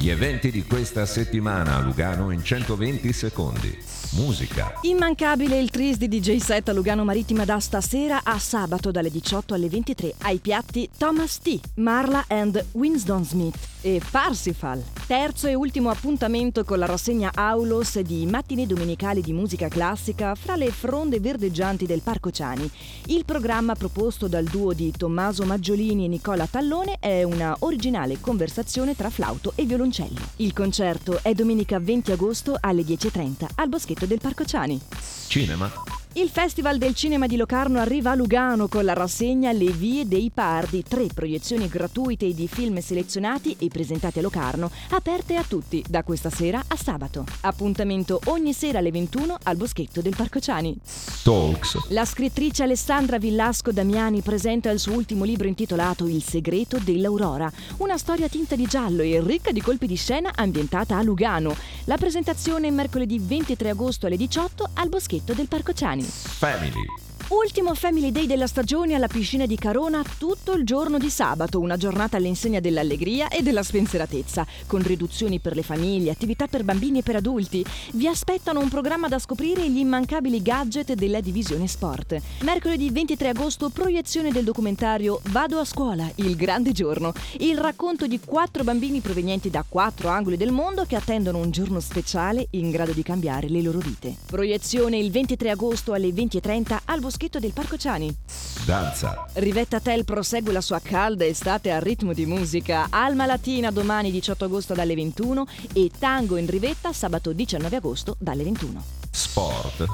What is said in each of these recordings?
Gli eventi di questa settimana a Lugano in 120 secondi. Musica. Immancabile il tris di DJ set a Lugano Marittima da stasera a sabato dalle 18 alle 23 ai piatti Thomas T, Marla and Winston Smith e Parsifal. Terzo e ultimo appuntamento con la rassegna Aulos di mattine domenicali di musica classica fra le fronde verdeggianti del Parco Ciani. Il programma proposto dal duo di Tommaso Maggiolini e Nicola Tallone è una originale conversazione tra flauto e violoncello. Il concerto è domenica 20 agosto alle 10.30 al Boschetto del Parco Ciani. Cinema. Il Festival del Cinema di Locarno arriva a Lugano con la rassegna Le Vie dei Pardi, tre proiezioni gratuite di film selezionati e presentati a Locarno, aperte a tutti da questa sera a sabato. Appuntamento ogni sera alle 21 al Boschetto del Parco Ciani. Talks. La scrittrice Alessandra Villasco Damiani presenta il suo ultimo libro intitolato Il segreto dell'Aurora, una storia tinta di giallo e ricca di colpi di scena ambientata a Lugano. La presentazione è mercoledì 23 agosto alle 18 al Boschetto del Parco Ciani. Family. Ultimo Family Day della stagione alla piscina di Carona tutto il giorno di sabato, una giornata all'insegna dell'allegria e della spensieratezza, con riduzioni per le famiglie, attività per bambini e per adulti. Vi aspettano un programma da scoprire e gli immancabili gadget della divisione sport. Mercoledì 23 agosto proiezione del documentario Vado a scuola, il grande giorno, il racconto di quattro bambini provenienti da quattro angoli del mondo che attendono un giorno speciale in grado di cambiare le loro vite. Proiezione il 23 agosto alle 20.30 al Boschetto del Parco Ciani. Danza. Rivetta Tel prosegue la sua calda estate al ritmo di musica. Alma Latina domani 18 agosto dalle 21 e Tango in Rivetta sabato 19 agosto dalle 21. Sport.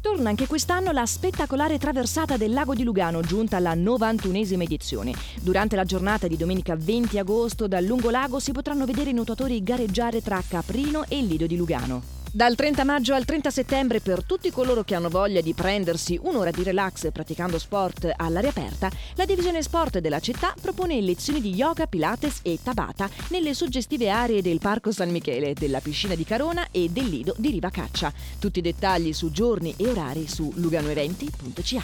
Torna anche quest'anno la spettacolare traversata del lago di Lugano, giunta alla 91esima edizione. Durante la giornata di domenica 20 agosto dal lungo lago si potranno vedere i nuotatori gareggiare tra Caprino e il Lido di Lugano. Dal 30 maggio al 30 settembre, per tutti coloro che hanno voglia di prendersi un'ora di relax praticando sport all'aria aperta, la divisione sport della città propone lezioni di yoga, pilates e tabata nelle suggestive aree del Parco San Michele, della piscina di Carona e del Lido di Riva Caccia. Tutti i dettagli su giorni e orari su luganoeventi.ch.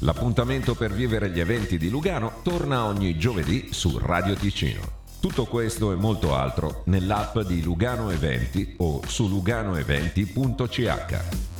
L'appuntamento per vivere gli eventi di Lugano torna ogni giovedì su Radio Ticino. Tutto questo e molto altro nell'app di Lugano Eventi o su luganoeventi.ch.